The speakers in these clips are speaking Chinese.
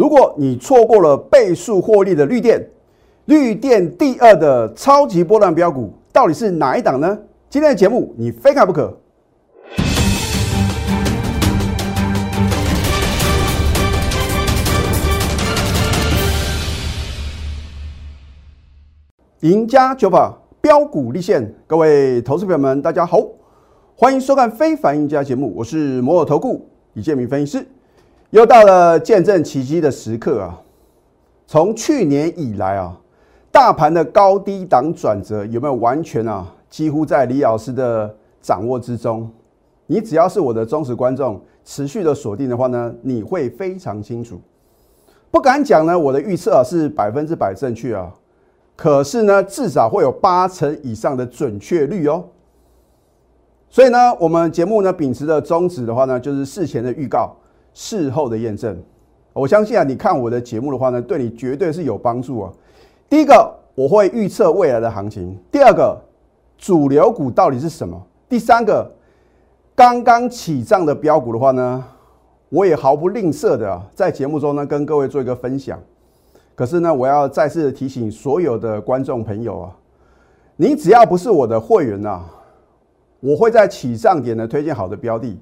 如果你错过了倍数获利的绿电，绿电第二的超级波段标股到底是哪一档呢？今天的节目你非看不可。赢家九法标股立现，各位投资朋友们，大家好，欢迎收看《非凡赢家》节目，我是摩尔投顾李建明分析师。又到了见证奇迹的时刻啊！从去年以来啊，大盘的高低档转折有没有完全啊？几乎在李老师的掌握之中。你只要是我的忠实观众，持续的锁定的话呢，你会非常清楚。不敢讲呢，我的预测啊是百分之百正确啊。可是呢，至少会有八成以上的准确率哦。所以呢，我们节目呢秉持的宗旨的话呢，就是事前的预告，事后的验证。我相信啊，你看我的节目的话呢，对你绝对是有帮助啊。第一个，我会预测未来的行情；第二个，主流股到底是什么；第三个，刚刚起涨的标股的话呢，我也毫不吝啬的在节目中呢跟各位做一个分享。可是呢，我要再次提醒所有的观众朋友啊，你只要不是我的会员呐，我会在起涨点呢推荐好的标的。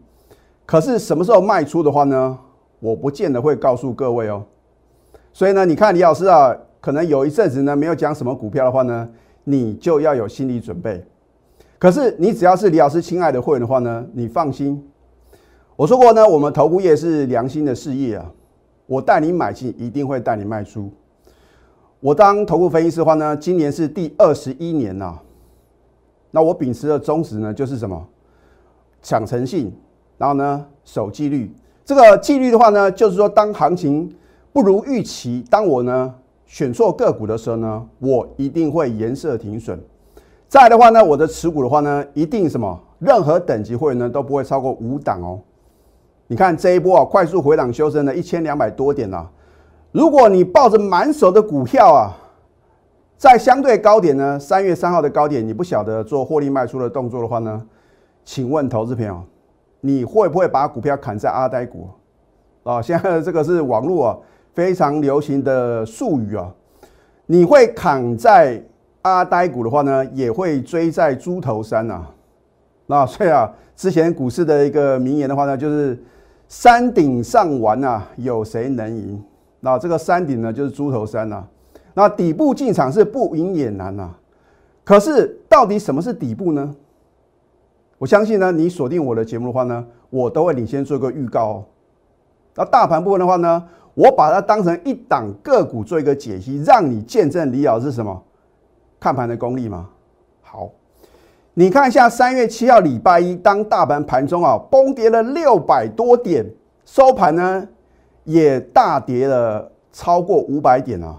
可是什么时候卖出的话呢，我不见得会告诉各位哦。所以呢，你看李老师啊，可能有一阵子呢没有讲什么股票的话呢，你就要有心理准备。可是你只要是李老师亲爱的会员的话呢，你放心，我说过呢，我们投顾业是良心的事业啊，我带你买进，一定会带你卖出。我当投顾分析师的话呢，今年是第二十一年了。那我秉持的宗旨呢，就是什么？抢诚信，然后呢，守纪律。这个纪律的话呢，就是说，当行情不如预期，当我呢选错个股的时候呢，我一定会颜色停损。再的话呢，我的持股的话呢，一定什么？任何等级会员呢都不会超过五档哦。你看这一波啊，快速回档修正了一千两百多点了。如果你抱着满手的股票啊，在相对高点呢，三月三号的高点，你不晓得做获利卖出的动作的话呢，请问投资朋友，你会不会把股票砍在阿呆股啊？现在这个是网络啊非常流行的术语啊，你会砍在阿呆股的话呢，也会追在猪头山呐。那所以啊，之前股市的一个名言的话呢，就是山顶上玩啊，有谁能赢？那这个山顶呢，就是猪头山呐。那底部进场是不赢也难呐。可是到底什么是底部呢？我相信呢，你锁定我的节目的话呢，我都会领先做一个预告哦。那大盘部分的话呢，我把它当成一档个股做一个解析，让你见证李老师什么看盘的功力吗？好，你看一下三月七号礼拜一，当大盘盘中啊崩跌了六百多点，收盘呢？也大跌了超过五百点啊！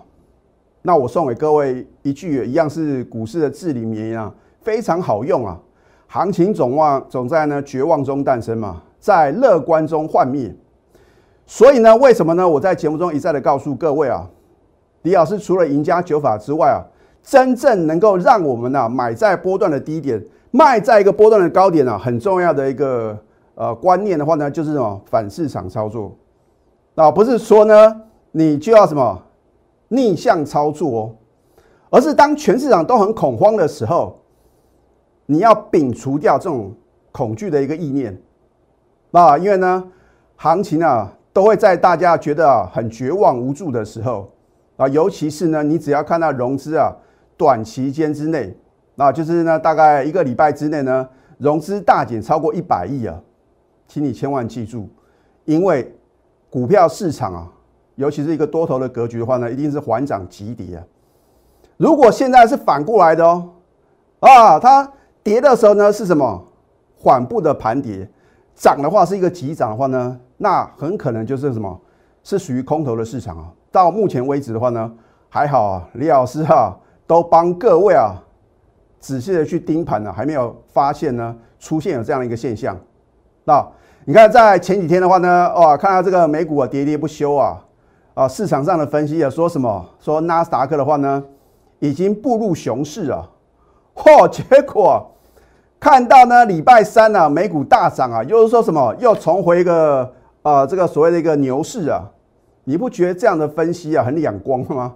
那我送给各位一句，一样是股市的至理名言啊，非常好用啊！行情总望总在呢绝望中诞生嘛，在乐观中幻灭。所以呢，为什么呢？我在节目中一再的告诉各位啊，李老师除了赢家九法之外啊，真正能够让我们呢买在波段的低点，卖在一个波段的高点啊，很重要的一个呃观念的话呢，就是什么反市场操作。啊，不是说呢，你就要什么逆向操作哦，而是当全市场都很恐慌的时候，你要摒除掉这种恐惧的一个意念啊，因为呢，行情啊都会在大家觉得很绝望无助的时候啊，尤其是呢，你只要看到融资啊短期间之内，那就是呢大概一个礼拜之内呢，融资大减超过一百亿啊，请你千万记住，因为。股票市场啊，尤其是一个多头的格局的话呢，一定是缓涨急跌啊。如果现在是反过来的哦，啊，它跌的时候呢是什么缓步的盘跌，涨的话是一个急涨的话呢，那很可能就是什么是属于空头的市场啊。到目前为止的话呢，还好啊，李老师哈都帮各位啊仔细的去盯盘了，还没有发现呢出现有这样一个现象，那。你看，在前几天的话呢，哇，看到这个美股啊喋喋不休啊，啊，市场上的分析啊说什么？说纳斯达克的话呢，已经步入熊市啊，嚯！结果看到呢，礼拜三呢，美股大涨啊，又是说什么？又重回一个啊，这个所谓的一个牛市啊，你不觉得这样的分析啊很两光吗？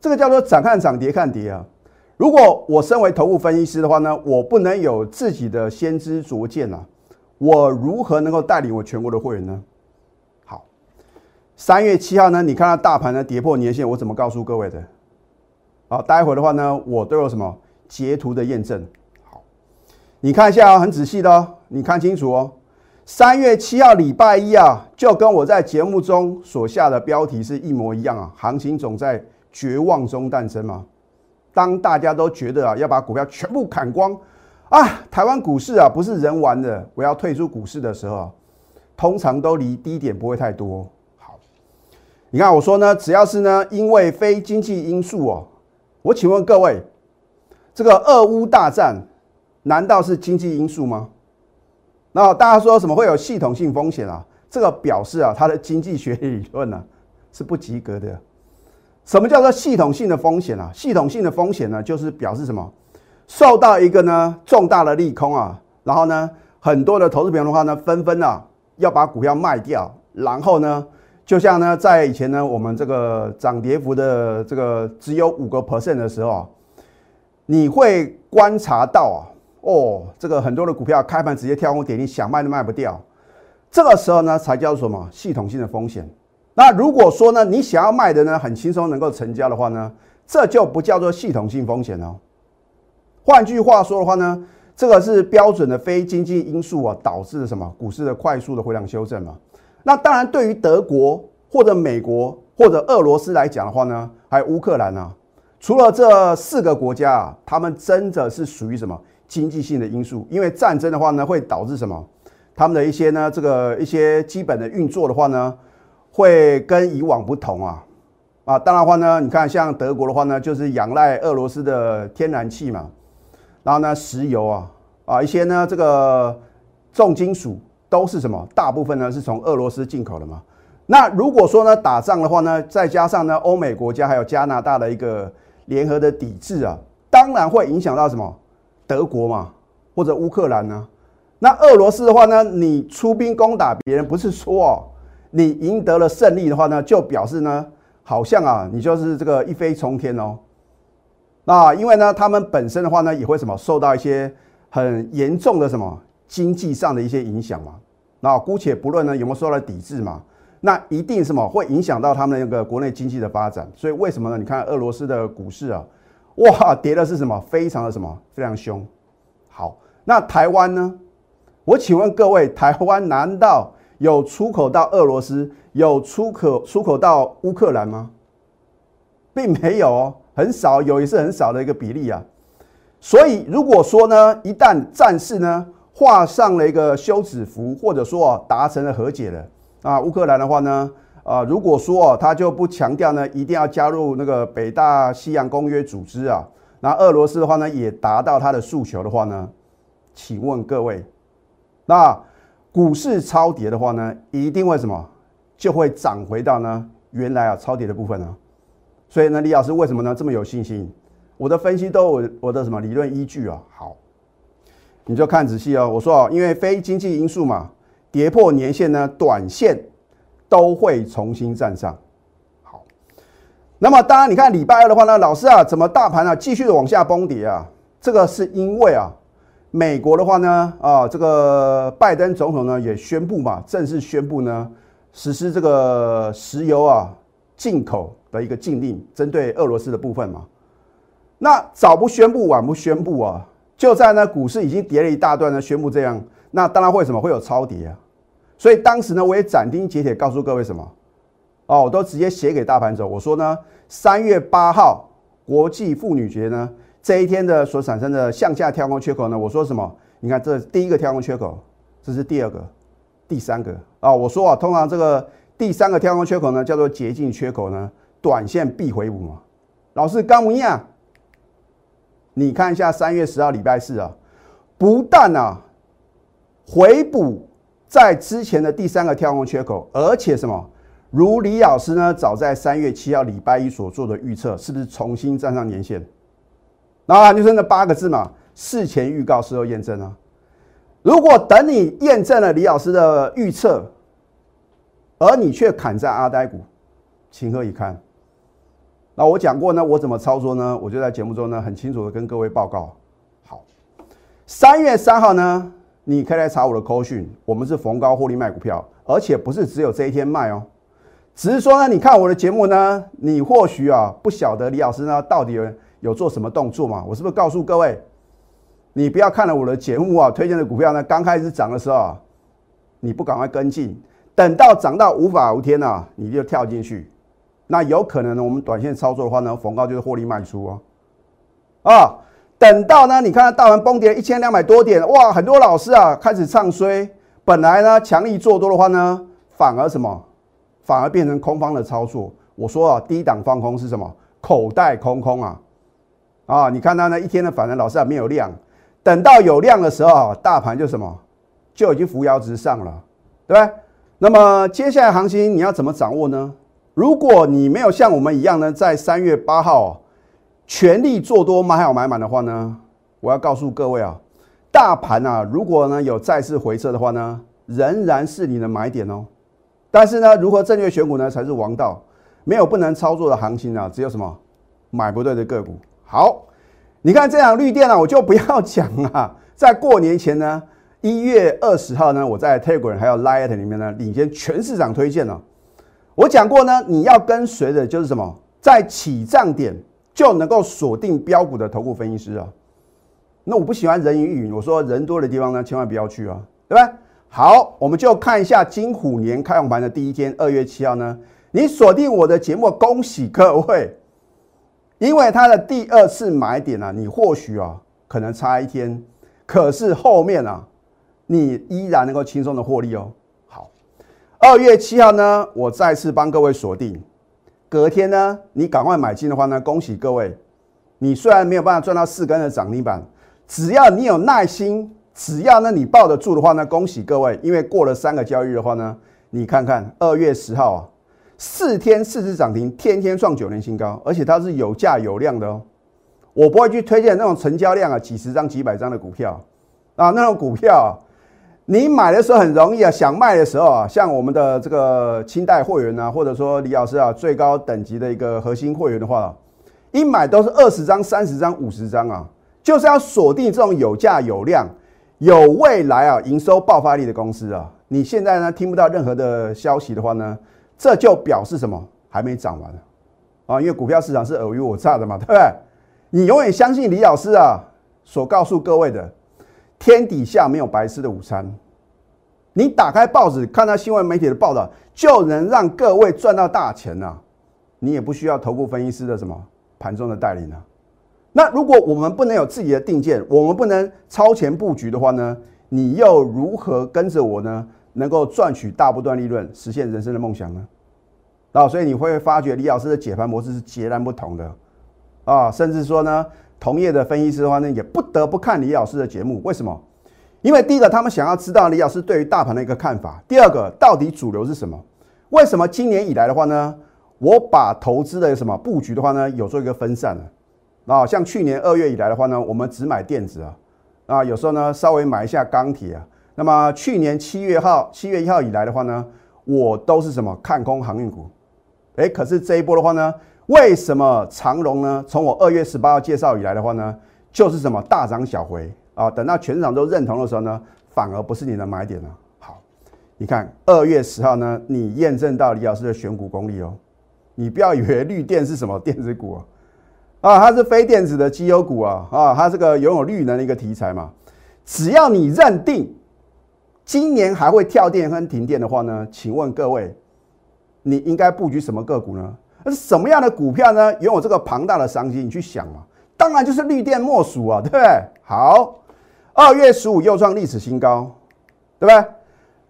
这个叫做涨看涨，跌看跌啊。如果我身为头部分析师的话呢，我不能有自己的先知灼见啊，我如何能够带领我全国的会员呢？好，三月七号呢，你看到大盘呢跌破年线，我怎么告诉各位的？好，待会的话呢，我都有什么截图的验证。好，你看一下啊，很仔细的哦，你看清楚哦。三月七号礼拜一啊，就跟我在节目中所下的标题是一模一样啊。行情总在绝望中诞生嘛。当大家都觉得啊要把股票全部砍光啊，台湾股市啊不是人玩的，我要退出股市的时候，通常都离低点不会太多。好，你看我说呢，只要是呢因为非经济因素哦，我请问各位，这个俄乌大战难道是经济因素吗？那大家说什么会有系统性风险啊？这个表示啊，它的经济学理论呢 是不及格的。什么叫做系统性的风险啊？系统性的风险呢，就是表示什么？受到一个呢重大的利空啊，然后呢，很多的投资朋友的话呢，纷纷啊要把股票卖掉，然后呢，就像呢在以前呢，我们这个涨跌幅的这个只有五个 percent 的时候，你会观察到啊。哦，这个很多的股票开盘直接跳空跌停，想卖都卖不掉。这个时候呢，才叫做什么系统性的风险。那如果说呢，你想要卖的呢，很轻松能够成交的话呢，这就不叫做系统性风险哦。换句话说的话呢，这个是标准的非经济因素啊导致的什么股市的快速的回档修正嘛。那当然，对于德国或者美国或者俄罗斯来讲的话呢，还有乌克兰啊，除了这四个国家啊，他们真的是属于什么？经济性的因素，因为战争的话呢，会导致什么？他们的一些呢，这个一些基本的运作的话呢，会跟以往不同啊啊！当然话呢，你看像德国的话呢，就是仰赖俄罗斯的天然气嘛，然后呢，石油啊啊一些呢，这个重金属都是什么？大部分呢是从俄罗斯进口的嘛。那如果说呢打仗的话呢，再加上呢欧美国家还有加拿大的一个联合的抵制啊，当然会影响到什么？德国嘛，或者乌克兰呢？那俄罗斯的话呢？你出兵攻打别人，不是说哦，你赢得了胜利的话呢，就表示呢，好像啊，你就是这个一飞冲天哦。那因为呢，他们本身的话呢，也会什么受到一些很严重的什么经济上的一些影响嘛。那姑且不论呢有没有受到抵制嘛，那一定什么会影响到他们那个国内经济的发展。所以为什么呢？你看俄罗斯的股市啊。哇，跌的是什么？非常的什么？非常凶。好，那台湾呢？我请问各位，台湾难道有出口到俄罗斯，有出口出口到乌克兰吗？并没有哦，很少，有也是很少的一个比例啊。所以如果说呢，一旦战事呢画上了一个休止符，或者说达成了和解了啊，乌克兰的话呢？啊，如果说他就不强调呢，一定要加入那个北大西洋公约组织啊，那俄罗斯的话呢，也达到他的诉求的话呢，请问各位，那股市超跌的话呢，一定会什么就会涨回到呢原来啊超跌的部分呢？所以呢，李老师为什么呢这么有信心？我的分析都有我的什么理论依据啊？好，你就看仔细哦。我说哦，因为非经济因素嘛，跌破年线呢，短线。都会重新站上。好，那么当然，你看礼拜二的话呢，老师啊，怎么大盘啊继续的往下崩跌啊？这个是因为啊，美国的话呢，啊，这个拜登总统呢也宣布嘛，正式宣布呢实施这个石油啊进口的一个禁令，针对俄罗斯的部分嘛。那早不宣布，晚不宣布啊，就在呢股市已经跌了一大段呢，宣布这样，那当然会什么会有超跌啊？所以当时呢，我也斩钉截铁告诉各位什么？哦，我都直接写给大盘走。我说呢，三月八号国际妇女节呢，这一天的所产生的向下跳空缺口呢，我说什么？你看这第一个跳空缺口，这是第二个、第三个啊。我说啊，通常这个第三个跳空缺口呢，叫做捷径缺口呢，短线必回补嘛。老师刚不一样，你看一下三月十号礼拜四啊，不但啊回补。在之前的第三个跳空缺口，而且什么？如李老师呢？早在三月七号礼拜一所做的预测，是不是重新站上年线？那就是那八个字嘛，事前预告，事后验证啊。如果等你验证了李老师的预测，而你却砍在阿呆股，情何以堪？那我讲过呢，我怎么操作呢？我就在节目中呢很清楚的跟各位报告。好，三月三号呢，你可以来查我的扣讯，我们是逢高获利卖股票，而且不是只有这一天卖哦，只是说呢，你看我的节目呢，你或许啊不晓得李老师呢到底有有做什么动作嘛？我是不是告诉各位，你不要看了我的节目啊，推荐的股票呢刚开始涨的时候啊，你不赶快跟进。等到涨到无法无天啊，你就跳进去，那有可能呢？我们短线操作的话呢，逢高就是获利卖出哦。啊，等到呢，你看大盘崩跌一千两百多点，哇，很多老师啊开始唱衰，本来呢强力做多的话呢，反而什么？反而变成空方的操作。我说啊，低档放空是什么？口袋空空啊！啊，你看它呢一天的反弹，老师还没有量，等到有量的时候啊，大盘就什么？就已经扶摇直上了，对不对？那么接下来行情你要怎么掌握呢？如果你没有像我们一样呢，在三月八号全力做多买好买满的话呢，我要告诉各位啊，大盘啊，如果呢有再次回撤的话呢，仍然是你的买点哦。但是呢，如何正确选股呢，才是王道。没有不能操作的行情啊，只有什么买不对的个股。好，你看这样绿电啊，我就不要讲了。在过年前呢。一月二十号呢，我在 Telegram 还有 Line 里面呢，领先全市场推荐了。我讲过呢，你要跟随的就是什么，在起涨点就能够锁定标股的头部分析师啊。那我不喜欢人云亦云，我说人多的地方呢，千万不要去啊，对吧？好，我们就看一下金虎年开红盘的第一天，二月七号呢，你锁定我的节目，恭喜各位，因为它的第二次买点呢，你或许啊可能差一天，可是后面啊。你依然能够轻松的获利哦。好，二月七号呢，我再次帮各位锁定。隔天呢，你赶快买进的话呢，恭喜各位。你虽然没有办法赚到四根的涨停板，只要你有耐心，只要呢你抱得住的话呢，恭喜各位。因为过了三个交易日的话呢，你看看二月十号啊，四天四只涨停，天天创九年新高，而且它是有价有量的哦。我不会去推荐那种成交量啊几十张、几百张的股票啊，那种股票。你买的时候很容易啊，想卖的时候啊，像我们的这个清代会员啊，或者说李老师啊，最高等级的一个核心会员的话，一买都是二十张、三十张、五十张啊，就是要锁定这种有价有量、有未来啊营收爆发力的公司啊。你现在呢听不到任何的消息的话呢，这就表示什么？还没涨完啊，因为股票市场是尔虞我诈的嘛，对不对？你永远相信李老师啊所告诉各位的。天底下没有白吃的午餐，你打开报纸看到新闻媒体的报道，就能让各位赚到大钱呐！你也不需要投顾分析师的什么盘中的带领啊。那如果我们不能有自己的定见，我们不能超前布局的话呢？你又如何跟着我呢？能够赚取大波段利润，实现人生的梦想呢？啊，所以你会发觉李老师的解盘模式是截然不同的啊，甚至说呢。同业的分析师的话呢，也不得不看李老师的节目。为什么？因为第一个，他们想要知道李老师对于大盘的一个看法；第二个，到底主流是什么？为什么今年以来的话呢，我把投资的什么布局的话呢，有做一个分散了啊？像去年二月以来的话呢，我们只买电子啊，啊，有时候呢稍微买一下钢铁啊。那么去年七月号七月一号以来的话呢，我都是什么看空航运股？哎，可是这一波的话呢？为什么长荣呢？从我二月十八号介绍以来的话呢，就是什么大涨小回啊？等到全场都认同的时候呢，反而不是你的买点了。好，你看二月十号呢，你验证到李老师的选股功力哦。你不要以为绿电是什么 电子股啊，啊，它是非电子的绩优股啊，啊，它这个拥有绿能的一个题材嘛。只要你认定今年还会跳电跟停电的话呢，请问各位，你应该布局什么个股呢？那是什么样的股票呢？拥有这个庞大的商机，你去想嘛。当然就是绿电莫属啊，对不对？好，二月十五又创历史新高，对不对？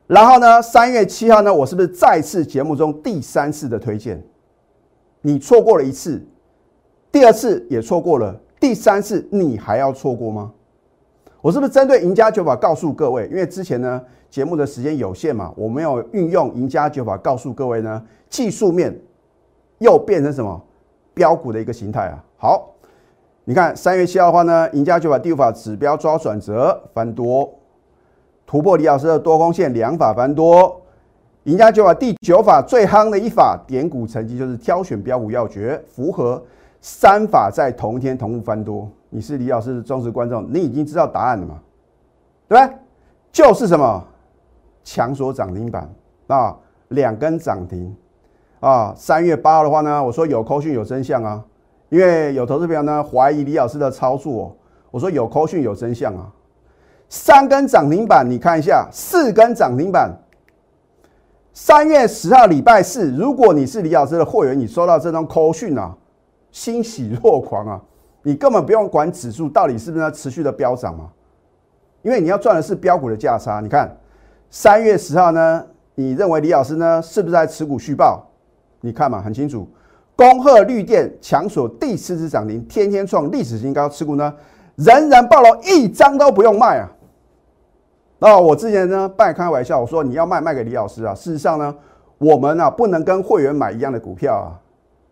然后呢，三月七号呢，我是不是再次节目中第三次的推荐？你错过了一次，第二次也错过了，第三次你还要错过吗？我是不是针对赢家九法告诉各位？因为之前呢节目的时间有限嘛，我没有运用赢家九法告诉各位呢技术面。又变成什么标股的一个形态啊？好，你看三月七号的话呢，赢家就把第五法指标抓转折翻多，突破李老师的多空线两法翻多，赢家九法第九法最夯的一法，点股成绩就是挑选标股要诀，符合三法在同一天同步翻多。你是李老师的忠实观众，你已经知道答案了嘛？对吧？就是什么强锁涨停板啊，两根涨停啊。三月八号的话呢，我说有扣讯有真相啊，因为有投资朋友呢怀疑李老师的操作，我说有扣讯有真相啊。三根涨停板，你看一下，四根涨停板。三月十号礼拜四，如果你是李老师的会员，你收到这张 call 讯啊，欣喜若狂啊！你根本不用管指数到底是不是在持续的飙涨嘛，因为你要赚的是标股的价差。你看三月十号呢，你认为李老师呢是不是在持股续报？你看嘛，很清楚，恭贺绿电强锁第四次涨停，天天创历史新高，持股呢仍然爆了一张都不用卖啊！那我之前呢，半开玩笑，我说你要卖卖给李老师啊。事实上呢，我们呢不能跟会员买一样的股票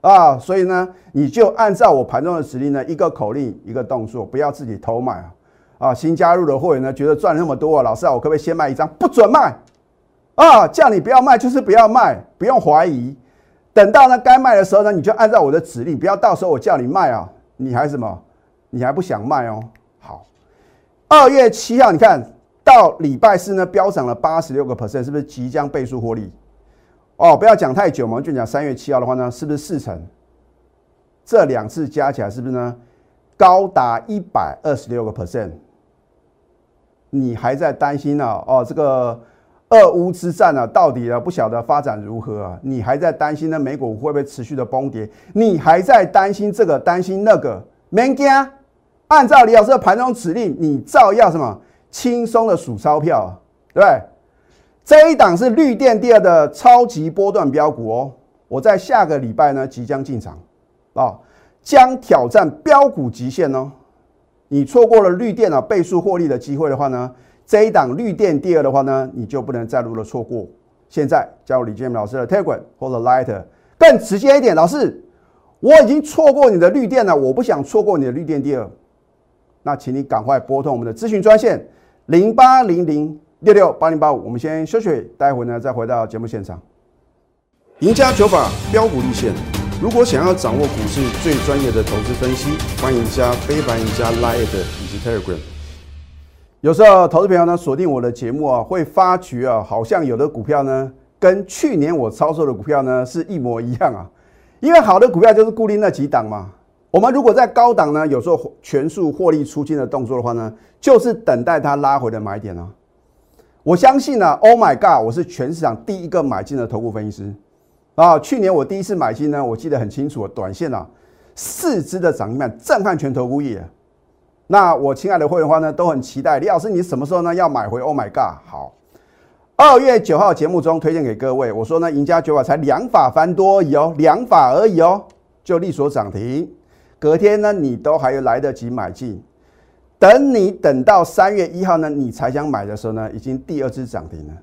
啊，啊，所以呢，你就按照我盘中的指令呢，一个口令一个动作，不要自己偷买啊。啊，新加入的会员呢，觉得赚那么多啊，老师啊，我可不可以先卖一张？不准卖啊！叫你不要卖就是不要卖，不用怀疑。等到呢该卖的时候呢，你就按照我的指令，不要到时候我叫你卖啊，你还什么？你还不想卖哦？好，二月七号，你看。到礼拜四呢，飙涨了八十六个 percent，是不是即将倍数获利？哦，不要讲太久嘛，就讲三月七号的话呢，是不是四成？这两次加起来是不是呢？高达一百二十六个 percent？你还在担心呢？哦，这个俄乌之战呢，到底呢不晓得发展如何啊？你还在担心呢？美股会不会持续的崩跌？你还在担心这个担心那个？没惊，按照李老师的盘中指令，你照样什么？轻松的数钞票，对不对？这一档是绿电第二的超级波段标股哦。我在下个礼拜呢即将进场啊，将挑战标股极限哦。你错过了绿电啊倍数获利的机会的话呢，这一档绿电第二的话呢，你就不能再入了错过。现在加入李建明老师的 Telegram 或者 Light，更直接一点，老师，我已经错过你的绿电了，我不想错过你的绿电第二，那请你赶快拨通我们的咨询专线。零八零零六六八零八五，我们先休息，待会呢再回到节目现场。赢家九法标股立线，如果想要掌握股市最专业的投资分析，欢迎加非凡、赢家 Line 以及 Telegram。有时候投资朋友呢锁定我的节目啊，会发觉啊，好像有的股票呢跟去年我操作的股票呢是一模一样啊，因为好的股票就是固定那几档嘛。我们如果在高档呢，有时候全数获利出金的动作的话呢，就是等待它拉回的买点啊。我相信呢，Oh my God，我是全市场第一个买进的投顾分析师啊。去年我第一次买进呢，我记得很清楚，短线啊，四只的涨停板震撼全投顾业。那我亲爱的会员花呢，都很期待李老师，你什么时候呢要买回 Oh my God？好，二月九号节目中推荐给各位，我说呢，赢家九法才两法翻多而已哦，两法而已哦，就利索涨停。隔天呢，你都还有来得及买进。等你等到三月一号呢，你才想买的时候呢，已经第二只涨停了。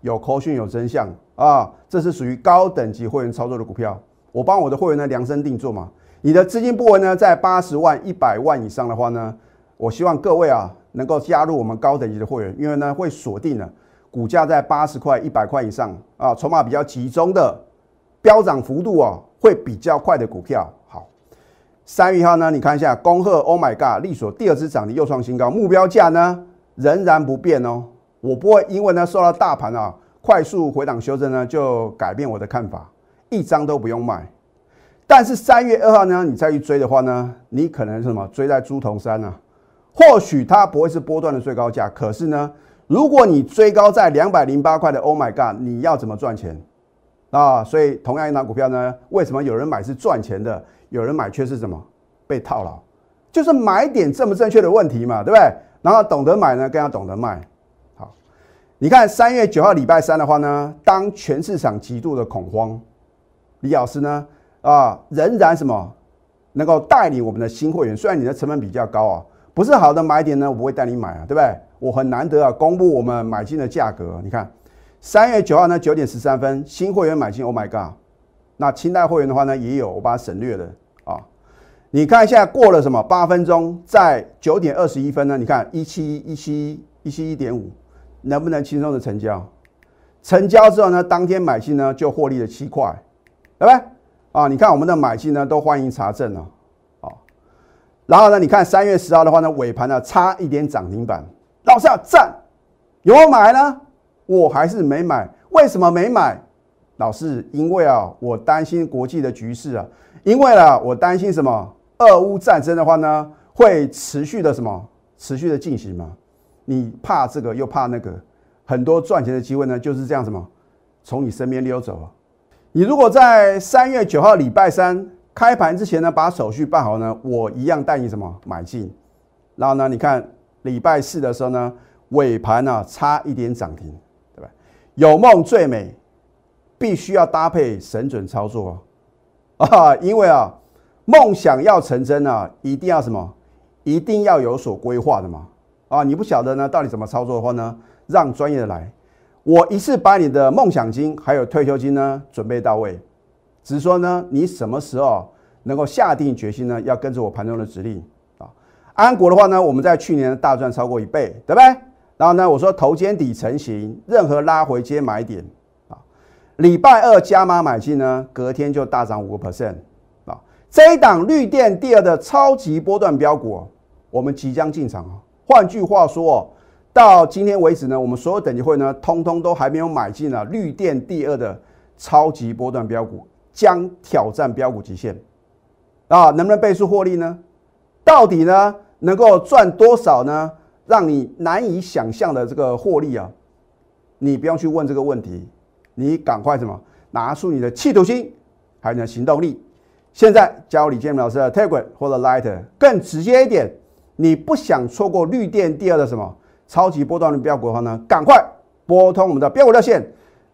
有口讯有真相啊！这是属于高等级会员操作的股票。我帮我的会员呢量身定做嘛。你的资金部位呢在八十万、一百万以上的话呢，我希望各位啊能够加入我们高等级的会员，因为呢会锁定了股价在八十块、一百块以上啊，筹码比较集中的，飙涨幅度啊会比较快的股票。好三月一号呢，你看一下，恭贺 Oh my God，利索第二次涨停又创新高，目标价呢仍然不变哦。我不会因为呢受到大盘啊快速回档修正呢就改变我的看法，一张都不用卖。但是三月二号呢，你再去追的话呢，你可能是什么追在猪头山啊？或许它不会是波段的最高价，可是呢，如果你追高在两百零八块的 Oh my God，你要怎么赚钱啊？所以同样一档股票呢，为什么有人买是赚钱的？有人买却是什么被套牢，就是买点正不正确的问题嘛，对不对？然后懂得买呢，更要懂得卖。好，你看三月九号礼拜三的话呢，当全市场极度的恐慌，李老师呢啊，仍然什么能够带领我们的新会员，虽然你的成本比较高啊，不是好的买点呢，我不会带你买啊，对不对？我很难得啊，公布我们买进的价格。你看三月九号呢九点十三分，新会员买进，Oh my God！那清代会员的话呢也有，我把它省略了啊。你看一下过了什么八分钟，在九点二十一分呢？你看一七一七一七一点五，能不能轻松的成交？成交之后呢，当天买进呢就获利了七块，对不对？啊，你看我们的买进呢都欢迎查证哦。啊，然后呢，你看三月十号的话呢，尾盘呢差一点涨停板，老师要赞，有买呢？我还是没买，为什么没买？老师，因为啊，我担心国际的局势啊，因为啊，我担心什么？俄乌战争的话呢，会持续的什么？持续的进行嘛？你怕这个又怕那个，很多赚钱的机会呢，就是这样什么，从你身边溜走啊。你如果在三月九号礼拜三开盘之前呢，把手续办好呢，我一样带你什么买进。然后呢，你看礼拜四的时候呢，尾盘呢差一点涨停，对吧？有梦最美，必须要搭配神准操作啊！因为啊，梦想要成真啊，一定要什么？一定要有所规划的嘛。啊，你不晓得呢，到底怎么操作的话呢，让专业的来。我一次把你的梦想金还有退休金呢准备到位，只是说呢，你什么时候能够下定决心呢？要跟着我盘中的指令啊。安国的话呢，我们在去年大赚超过一倍，对不对？然后呢，我说头肩底成型，任何拉回接买点啊。礼拜二加码买进呢，隔天就大涨五个 percent 啊。这一档绿电第二的超级波段标股，我们即将进场啊。换句话说。到今天为止呢，我们所有等级会呢，通通都还没有买进啊，绿电第二的超级波段标股将挑战标股极限啊，能不能倍数获利呢？到底呢能够赚多少呢？让你难以想象的这个获利啊，你不用去问这个问题，你赶快什么拿出你的企图心，还有你的行动力。现在加入李建明老师的 Telegram 或者 Light，更直接一点，你不想错过绿电第二的什么？超级波段的标股的话呢，赶快拨通我们的标股热线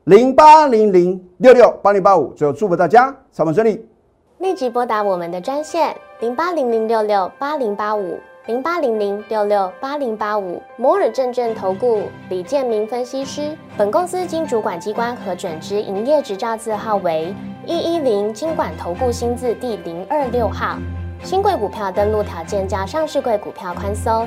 零八零零六六八零八五。最后祝福大家上班顺利，立即拨打我们的专线零八零零六六八零八五零八零零六六八零八五摩尔证券投顾李建明分析师。本公司经主管机关核准之营业执照字号为一一零金管投顾新字第零二六号。新贵股票登录条件较上市贵股票宽松。